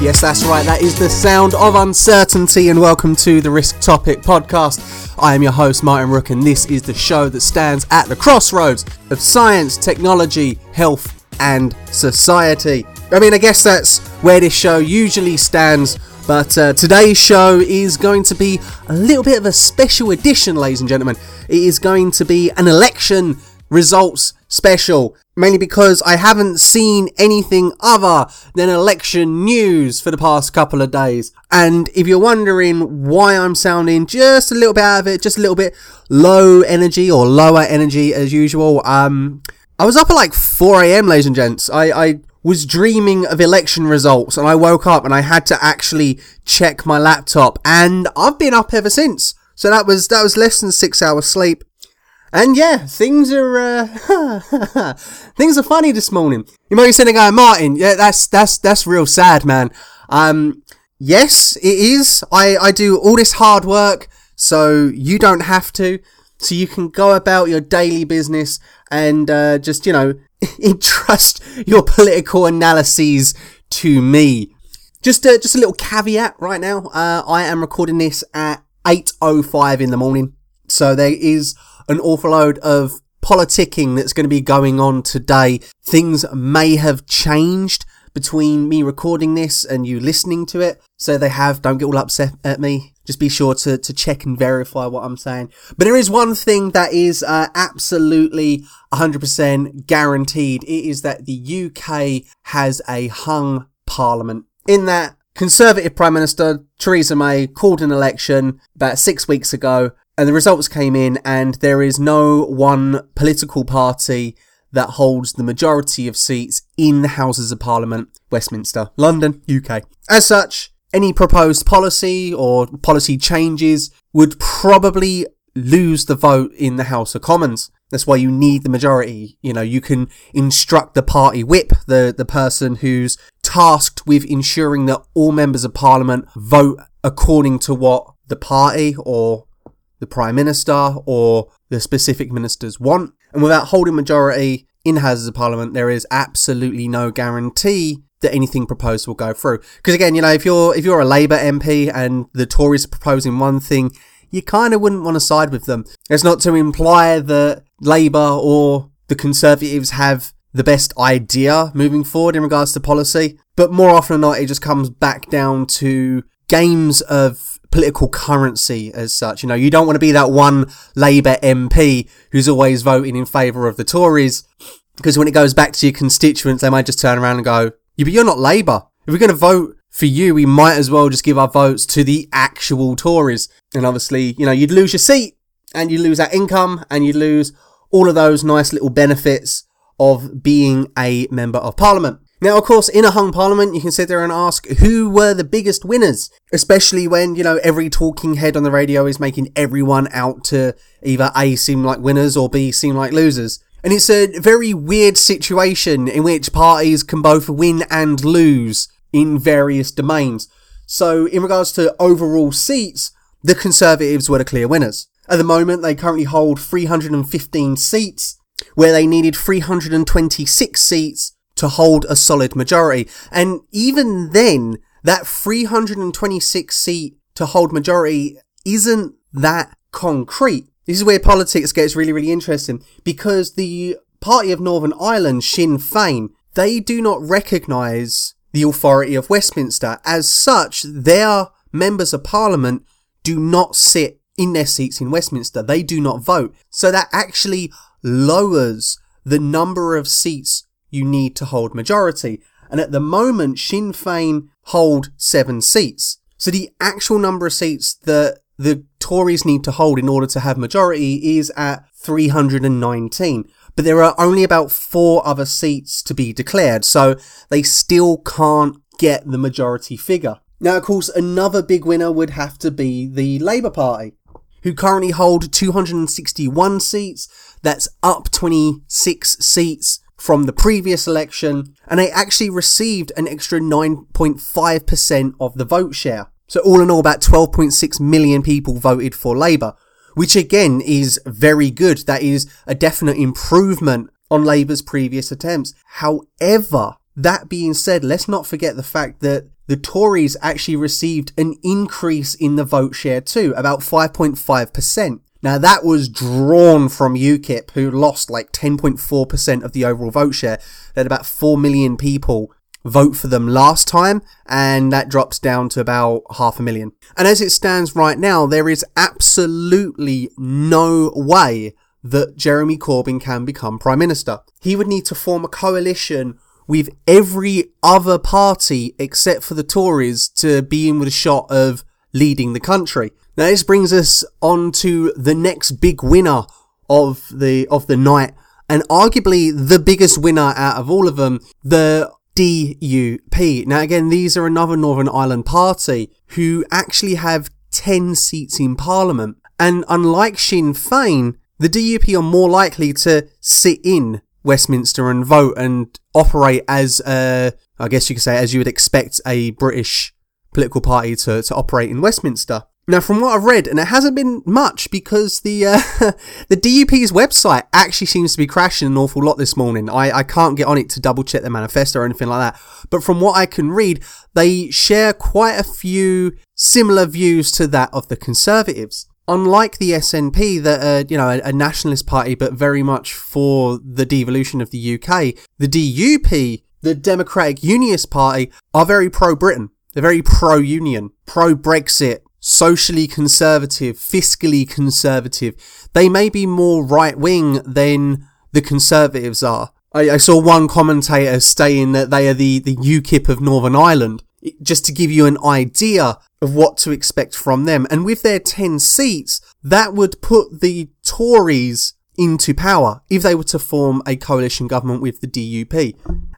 Yes, that's right. That is the sound of uncertainty, and welcome to the Risk Topic podcast. I am your host, Martin Rook, and this is the show that stands at the crossroads of science, technology, health, and society. I mean, I guess that's where this show usually stands, but uh, today's show is going to be a little bit of a special edition, ladies and gentlemen. It is going to be an election results special, mainly because I haven't seen anything other than election news for the past couple of days. And if you're wondering why I'm sounding just a little bit out of it, just a little bit low energy or lower energy as usual, um, I was up at like 4 a.m., ladies and gents. I, I was dreaming of election results and I woke up and I had to actually check my laptop and I've been up ever since. So that was, that was less than six hours sleep. And yeah, things are uh, things are funny this morning. You might be sitting going, Martin, yeah, that's that's that's real sad, man. Um, yes, it is. I I do all this hard work so you don't have to. So you can go about your daily business and uh, just you know entrust your political analyses to me. Just a, just a little caveat right now. Uh, I am recording this at 8:05 in the morning, so there is an awful load of politicking that's going to be going on today. Things may have changed between me recording this and you listening to it. So they have. Don't get all upset at me. Just be sure to, to check and verify what I'm saying. But there is one thing that is uh, absolutely 100% guaranteed. It is that the UK has a hung parliament. In that, Conservative Prime Minister Theresa May called an election about six weeks ago and the results came in, and there is no one political party that holds the majority of seats in the Houses of Parliament, Westminster, London, UK. As such, any proposed policy or policy changes would probably lose the vote in the House of Commons. That's why you need the majority. You know, you can instruct the party whip, the, the person who's tasked with ensuring that all members of parliament vote according to what the party or the Prime Minister or the specific ministers want. And without holding majority in Houses of Parliament, there is absolutely no guarantee that anything proposed will go through. Because again, you know, if you're if you're a Labour MP and the Tories are proposing one thing, you kind of wouldn't want to side with them. It's not to imply that Labour or the Conservatives have the best idea moving forward in regards to policy, but more often than not, it just comes back down to games of political currency as such. You know, you don't want to be that one Labour MP who's always voting in favour of the Tories, because when it goes back to your constituents, they might just turn around and go, yeah, but you're not Labour. If we're going to vote for you, we might as well just give our votes to the actual Tories. And obviously, you know, you'd lose your seat and you'd lose that income and you'd lose all of those nice little benefits of being a member of parliament. Now, of course, in a hung parliament, you can sit there and ask who were the biggest winners, especially when, you know, every talking head on the radio is making everyone out to either A, seem like winners or B, seem like losers. And it's a very weird situation in which parties can both win and lose in various domains. So, in regards to overall seats, the Conservatives were the clear winners. At the moment, they currently hold 315 seats, where they needed 326 seats to hold a solid majority. And even then, that 326 seat to hold majority isn't that concrete. This is where politics gets really, really interesting because the party of Northern Ireland, Sinn Féin, they do not recognise the authority of Westminster. As such, their members of parliament do not sit in their seats in Westminster. They do not vote. So that actually lowers the number of seats you need to hold majority. And at the moment, Sinn Féin hold seven seats. So the actual number of seats that the Tories need to hold in order to have majority is at 319. But there are only about four other seats to be declared, so they still can't get the majority figure. Now, of course, another big winner would have to be the Labour Party, who currently hold 261 seats. That's up 26 seats from the previous election, and they actually received an extra 9.5% of the vote share. So all in all, about 12.6 million people voted for Labour, which again is very good. That is a definite improvement on Labour's previous attempts. However, that being said, let's not forget the fact that the Tories actually received an increase in the vote share too, about 5.5%. Now that was drawn from UKIP, who lost like 10.4% of the overall vote share. They had about 4 million people vote for them last time, and that drops down to about half a million. And as it stands right now, there is absolutely no way that Jeremy Corbyn can become Prime Minister. He would need to form a coalition with every other party except for the Tories to be in with a shot of leading the country. Now this brings us on to the next big winner of the of the night and arguably the biggest winner out of all of them, the DUP. Now again, these are another Northern Ireland party who actually have 10 seats in parliament. And unlike Sinn Féin, the DUP are more likely to sit in Westminster and vote and operate as, uh, I guess you could say, as you would expect a British political party to, to operate in Westminster. Now, from what I've read, and it hasn't been much because the uh, the DUP's website actually seems to be crashing an awful lot this morning. I, I can't get on it to double check the manifesto or anything like that. But from what I can read, they share quite a few similar views to that of the Conservatives. Unlike the SNP, that are, you know, a, a nationalist party, but very much for the devolution of the UK, the DUP, the Democratic Unionist Party, are very pro-Britain. They're very pro-union, pro-Brexit, socially conservative, fiscally conservative. They may be more right wing than the conservatives are. I, I, saw one commentator saying that they are the, the UKIP of Northern Ireland, just to give you an idea of what to expect from them. And with their 10 seats, that would put the Tories into power if they were to form a coalition government with the DUP.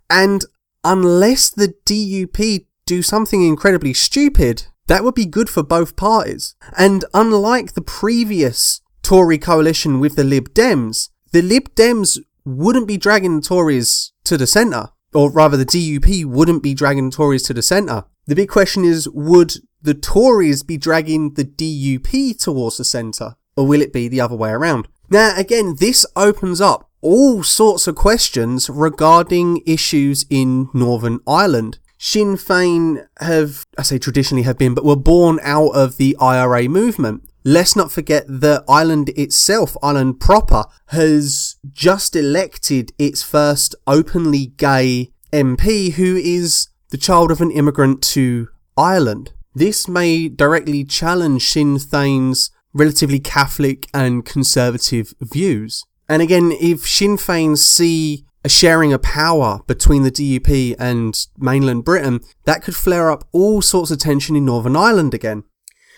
And unless the DUP do something incredibly stupid, that would be good for both parties. And unlike the previous Tory coalition with the Lib Dems, the Lib Dems wouldn't be dragging the Tories to the centre. Or rather, the DUP wouldn't be dragging the Tories to the centre. The big question is, would the Tories be dragging the DUP towards the centre? Or will it be the other way around? Now, again, this opens up all sorts of questions regarding issues in Northern Ireland. Sinn Féin have, I say traditionally have been, but were born out of the IRA movement. Let's not forget that Ireland itself, Ireland proper, has just elected its first openly gay MP who is the child of an immigrant to Ireland. This may directly challenge Sinn Féin's relatively Catholic and conservative views. And again, if Sinn Féin see a sharing of power between the DUP and mainland Britain, that could flare up all sorts of tension in Northern Ireland again.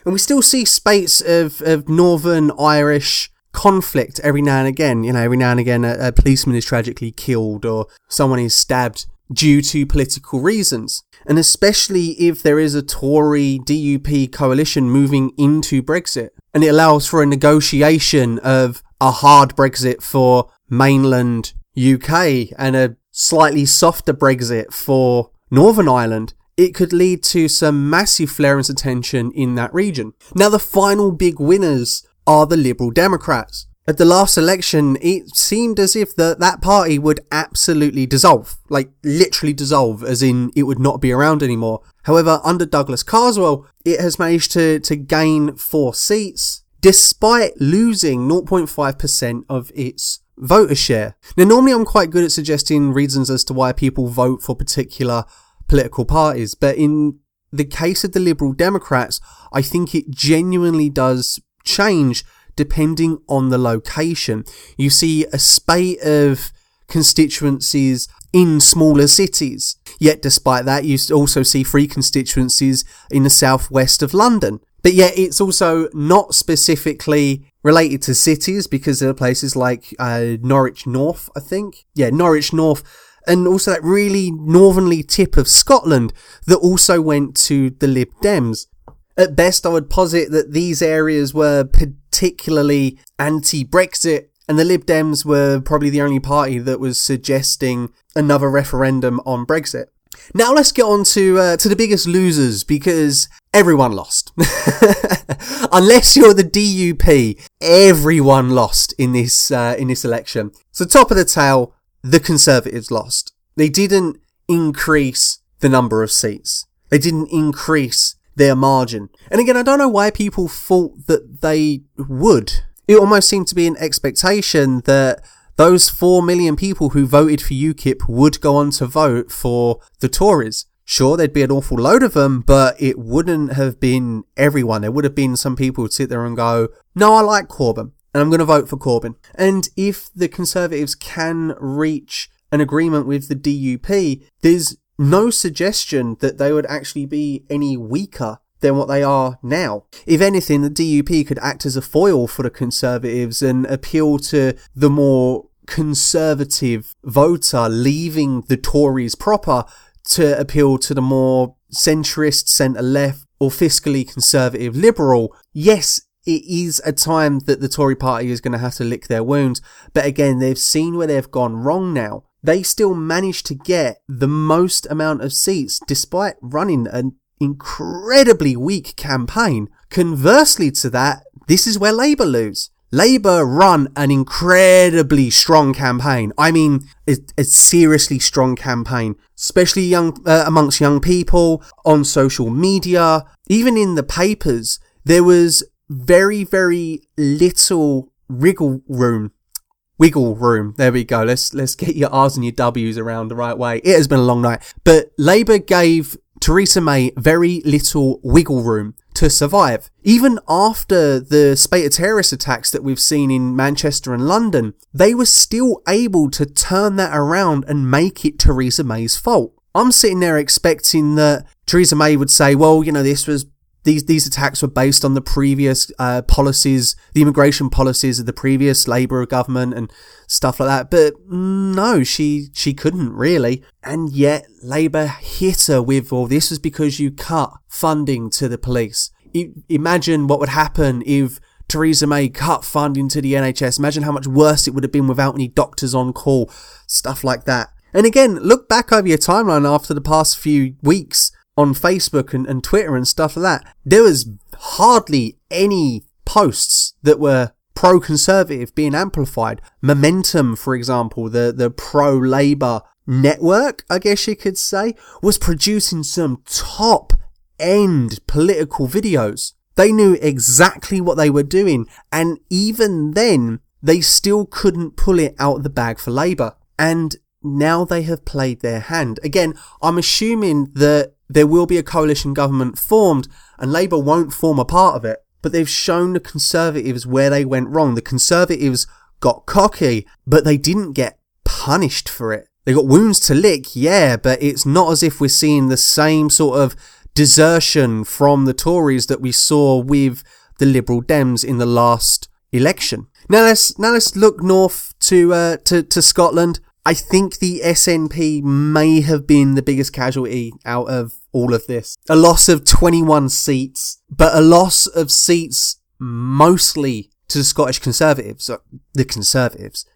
And we still see spates of, of Northern Irish conflict every now and again. You know, every now and again a, a policeman is tragically killed or someone is stabbed due to political reasons. And especially if there is a Tory DUP coalition moving into Brexit. And it allows for a negotiation of a hard Brexit for mainland UK and a slightly softer Brexit for Northern Ireland, it could lead to some massive flares of tension in that region. Now, the final big winners are the Liberal Democrats. At the last election, it seemed as if the, that party would absolutely dissolve. Like, literally dissolve, as in it would not be around anymore. However, under Douglas Carswell, it has managed to, to gain four seats, despite losing 0.5% of its voter share. Now, normally I'm quite good at suggesting reasons as to why people vote for particular political parties, but in the case of the Liberal Democrats, I think it genuinely does change depending on the location. You see a spate of constituencies in smaller cities. Yet despite that, you also see free constituencies in the southwest of London. But yet it's also not specifically related to cities because there are places like uh, Norwich North, I think. Yeah, Norwich North. And also that really northerly tip of Scotland that also went to the Lib Dems. At best, I would posit that these areas were particularly anti-Brexit and the Lib Dems were probably the only party that was suggesting another referendum on Brexit. Now let's get on to uh, to the biggest losers because everyone lost. Unless you're the DUP, everyone lost in this uh, in this election. So top of the tail, the Conservatives lost. They didn't increase the number of seats. They didn't increase their margin. And again, I don't know why people thought that they would. It almost seemed to be an expectation that those 4 million people who voted for UKIP would go on to vote for the Tories. Sure, there'd be an awful load of them, but it wouldn't have been everyone. There would have been some people who'd sit there and go, no, I like Corbyn, and I'm going to vote for Corbyn. And if the Conservatives can reach an agreement with the DUP, there's no suggestion that they would actually be any weaker than what they are now. If anything, the DUP could act as a foil for the Conservatives and appeal to the more conservative voter, leaving the Tories proper to appeal to the more centrist, centre left, or fiscally conservative liberal. Yes, it is a time that the Tory party is going to have to lick their wounds, but again, they've seen where they've gone wrong now. They still managed to get the most amount of seats despite running an incredibly weak campaign. Conversely to that, this is where Labour lose. Labour run an incredibly strong campaign. I mean, a, a seriously strong campaign, especially young uh, amongst young people on social media, even in the papers. There was very, very little wriggle room. Wiggle room. There we go. Let's let's get your R's and your W's around the right way. It has been a long night, but Labour gave Theresa May very little wiggle room to survive. Even after the spate of terrorist attacks that we've seen in Manchester and London, they were still able to turn that around and make it Theresa May's fault. I'm sitting there expecting that Theresa May would say, well, you know, this was these these attacks were based on the previous uh, policies, the immigration policies of the previous Labour government and stuff like that. But no, she she couldn't really, and yet Labour hit her with, "Well, this was because you cut funding to the police." I, imagine what would happen if Theresa May cut funding to the NHS. Imagine how much worse it would have been without any doctors on call, stuff like that. And again, look back over your timeline after the past few weeks on Facebook and, and Twitter and stuff like that, there was hardly any posts that were pro-conservative being amplified. Momentum, for example, the, the pro-Labour network, I guess you could say, was producing some top end political videos. They knew exactly what they were doing. And even then, they still couldn't pull it out of the bag for Labour. And now they have played their hand. Again, I'm assuming that there will be a coalition government formed and Labour won't form a part of it. But they've shown the Conservatives where they went wrong. The Conservatives got cocky, but they didn't get punished for it. They got wounds to lick, yeah, but it's not as if we're seeing the same sort of desertion from the Tories that we saw with the Liberal Dems in the last election. Now let's now let's look north to uh, to to Scotland. I think the SNP may have been the biggest casualty out of all of this. A loss of 21 seats, but a loss of seats mostly to the Scottish Conservatives, uh, the Conservatives.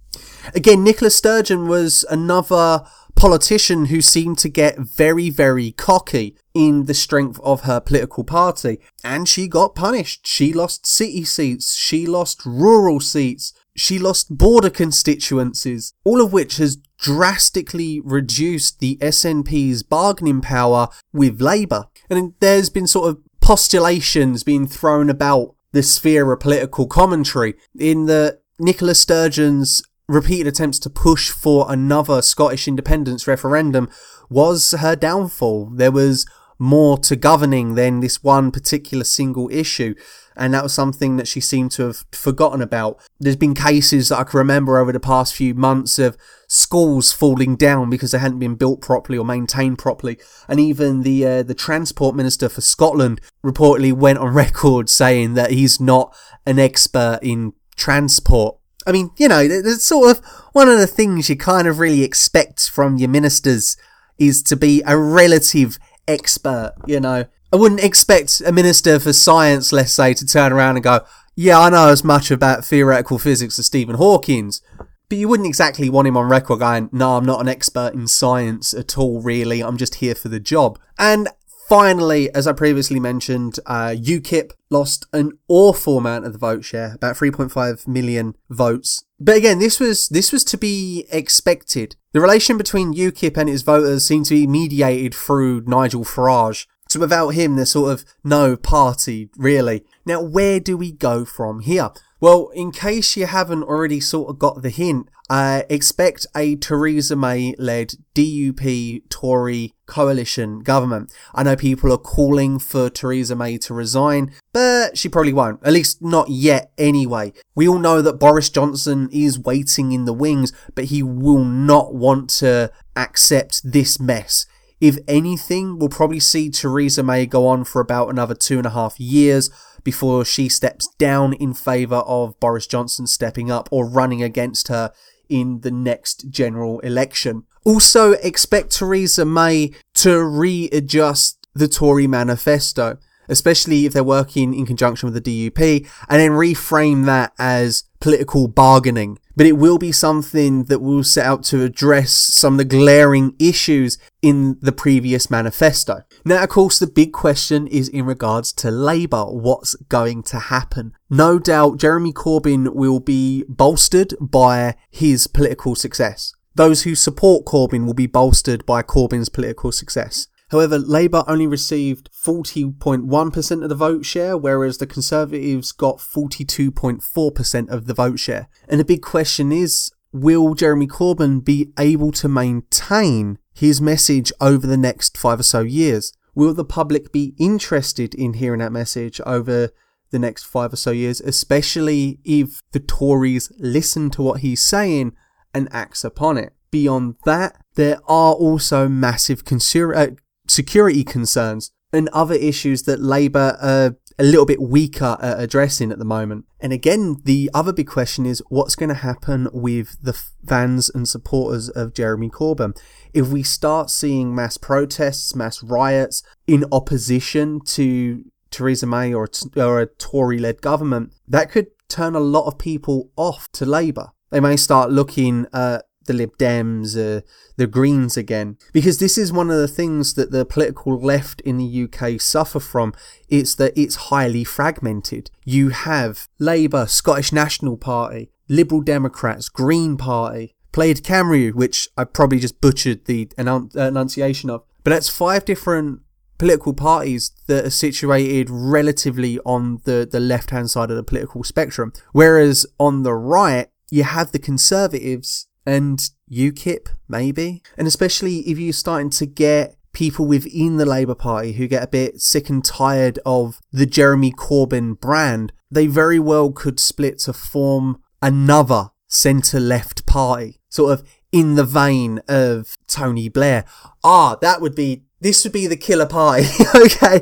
Again, Nicola Sturgeon was another politician who seemed to get very, very cocky in the strength of her political party. And she got punished. She lost city seats. She lost rural seats. She lost border constituencies, all of which has drastically reduced the SNP's bargaining power with Labour. And there's been sort of postulations being thrown about the sphere of political commentary in the Nicola Sturgeon's repeated attempts to push for another Scottish independence referendum was her downfall. There was more to governing than this one particular single issue. And that was something that she seemed to have forgotten about. There's been cases that I can remember over the past few months of schools falling down because they hadn't been built properly or maintained properly. And even the uh, the transport minister for Scotland reportedly went on record saying that he's not an expert in transport. I mean, you know, it's sort of one of the things you kind of really expect from your ministers is to be a relative expert, you know. I wouldn't expect a minister for science, let's say, to turn around and go, yeah, I know as much about theoretical physics as Stephen Hawking's. But you wouldn't exactly want him on record going, no, I'm not an expert in science at all, really. I'm just here for the job. And finally, as I previously mentioned, uh, UKIP lost an awful amount of the vote share, about 3.5 million votes. But again, this was, this was to be expected. The relation between UKIP and its voters seemed to be mediated through Nigel Farage. So without him, there's sort of no party, really. Now, where do we go from here? Well, in case you haven't already sort of got the hint, uh, expect a Theresa May led DUP Tory coalition government. I know people are calling for Theresa May to resign, but she probably won't. At least not yet anyway. We all know that Boris Johnson is waiting in the wings, but he will not want to accept this mess. If anything, we'll probably see Theresa May go on for about another two and a half years before she steps down in favour of Boris Johnson stepping up or running against her in the next general election. Also, expect Theresa May to readjust the Tory manifesto, especially if they're working in conjunction with the DUP, and then reframe that as political bargaining. But it will be something that will set out to address some of the glaring issues in the previous manifesto. Now, of course, the big question is in regards to Labour. What's going to happen? No doubt Jeremy Corbyn will be bolstered by his political success. Those who support Corbyn will be bolstered by Corbyn's political success. However, Labour only received 40.1% of the vote share, whereas the Conservatives got 42.4% of the vote share. And the big question is, will Jeremy Corbyn be able to maintain his message over the next five or so years? Will the public be interested in hearing that message over the next five or so years, especially if the Tories listen to what he's saying and acts upon it? Beyond that, there are also massive consur- uh, security concerns and other issues that Labour are a little bit weaker at addressing at the moment. And again, the other big question is what's going to happen with the fans and supporters of Jeremy Corbyn? If we start seeing mass protests, mass riots in opposition to Theresa May or, or a Tory led government, that could turn a lot of people off to Labour. They may start looking at the Lib Dems, uh, the Greens again. Because this is one of the things that the political left in the UK suffer from. It's that it's highly fragmented. You have Labour, Scottish National Party, Liberal Democrats, Green Party, Plaid Cymru, which I probably just butchered the enun- enunciation of. But that's five different political parties that are situated relatively on the, the left hand side of the political spectrum. Whereas on the right, you have the Conservatives and UKIP, maybe. And especially if you're starting to get people within the Labour Party who get a bit sick and tired of the Jeremy Corbyn brand, they very well could split to form another centre left party, sort of in the vein of Tony Blair. Ah, that would be. This would be the killer party, okay?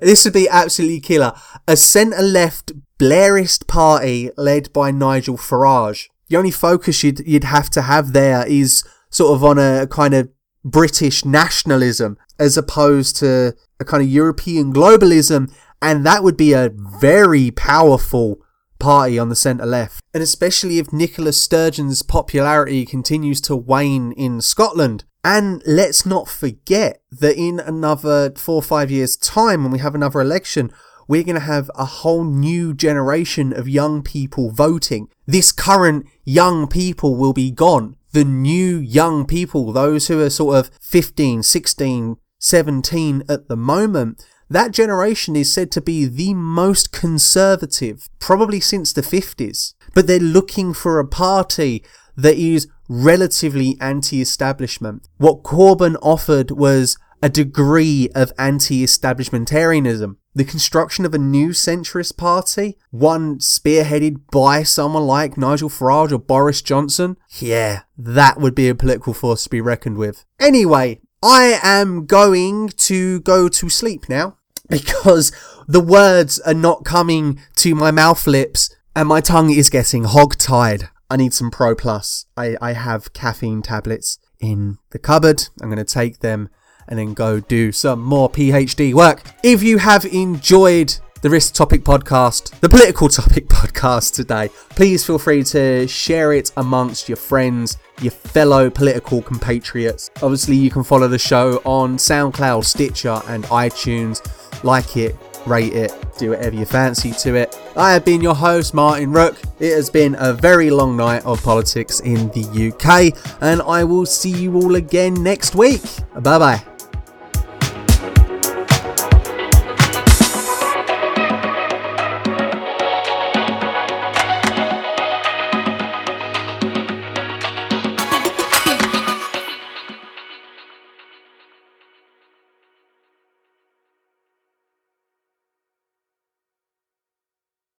This would be absolutely killer. A centre left Blairist party led by Nigel Farage the only focus you'd you'd have to have there is sort of on a kind of British nationalism as opposed to a kind of European globalism, and that would be a very powerful party on the centre left. And especially if Nicola Sturgeon's popularity continues to wane in Scotland. And let's not forget that in another four or five years' time, when we have another election, we're going to have a whole new generation of young people voting. This current young people will be gone. The new young people, those who are sort of 15, 16, 17 at the moment, that generation is said to be the most conservative, probably since the 50s. But they're looking for a party that is relatively anti-establishment. What Corbyn offered was a degree of anti-establishmentarianism. The construction of a new centrist party, one spearheaded by someone like Nigel Farage or Boris Johnson, yeah, that would be a political force to be reckoned with. Anyway, I am going to go to sleep now because the words are not coming to my mouth lips and my tongue is getting hog tied. I need some Pro Plus. I, I have caffeine tablets in the cupboard. I'm going to take them and then go do some more PhD work. If you have enjoyed the Risk Topic podcast, the political topic podcast today, please feel free to share it amongst your friends, your fellow political compatriots. Obviously, you can follow the show on SoundCloud, Stitcher, and iTunes. Like it, rate it, do whatever you fancy to it. I have been your host, Martin Rook. It has been a very long night of politics in the UK, and I will see you all again next week. Bye bye.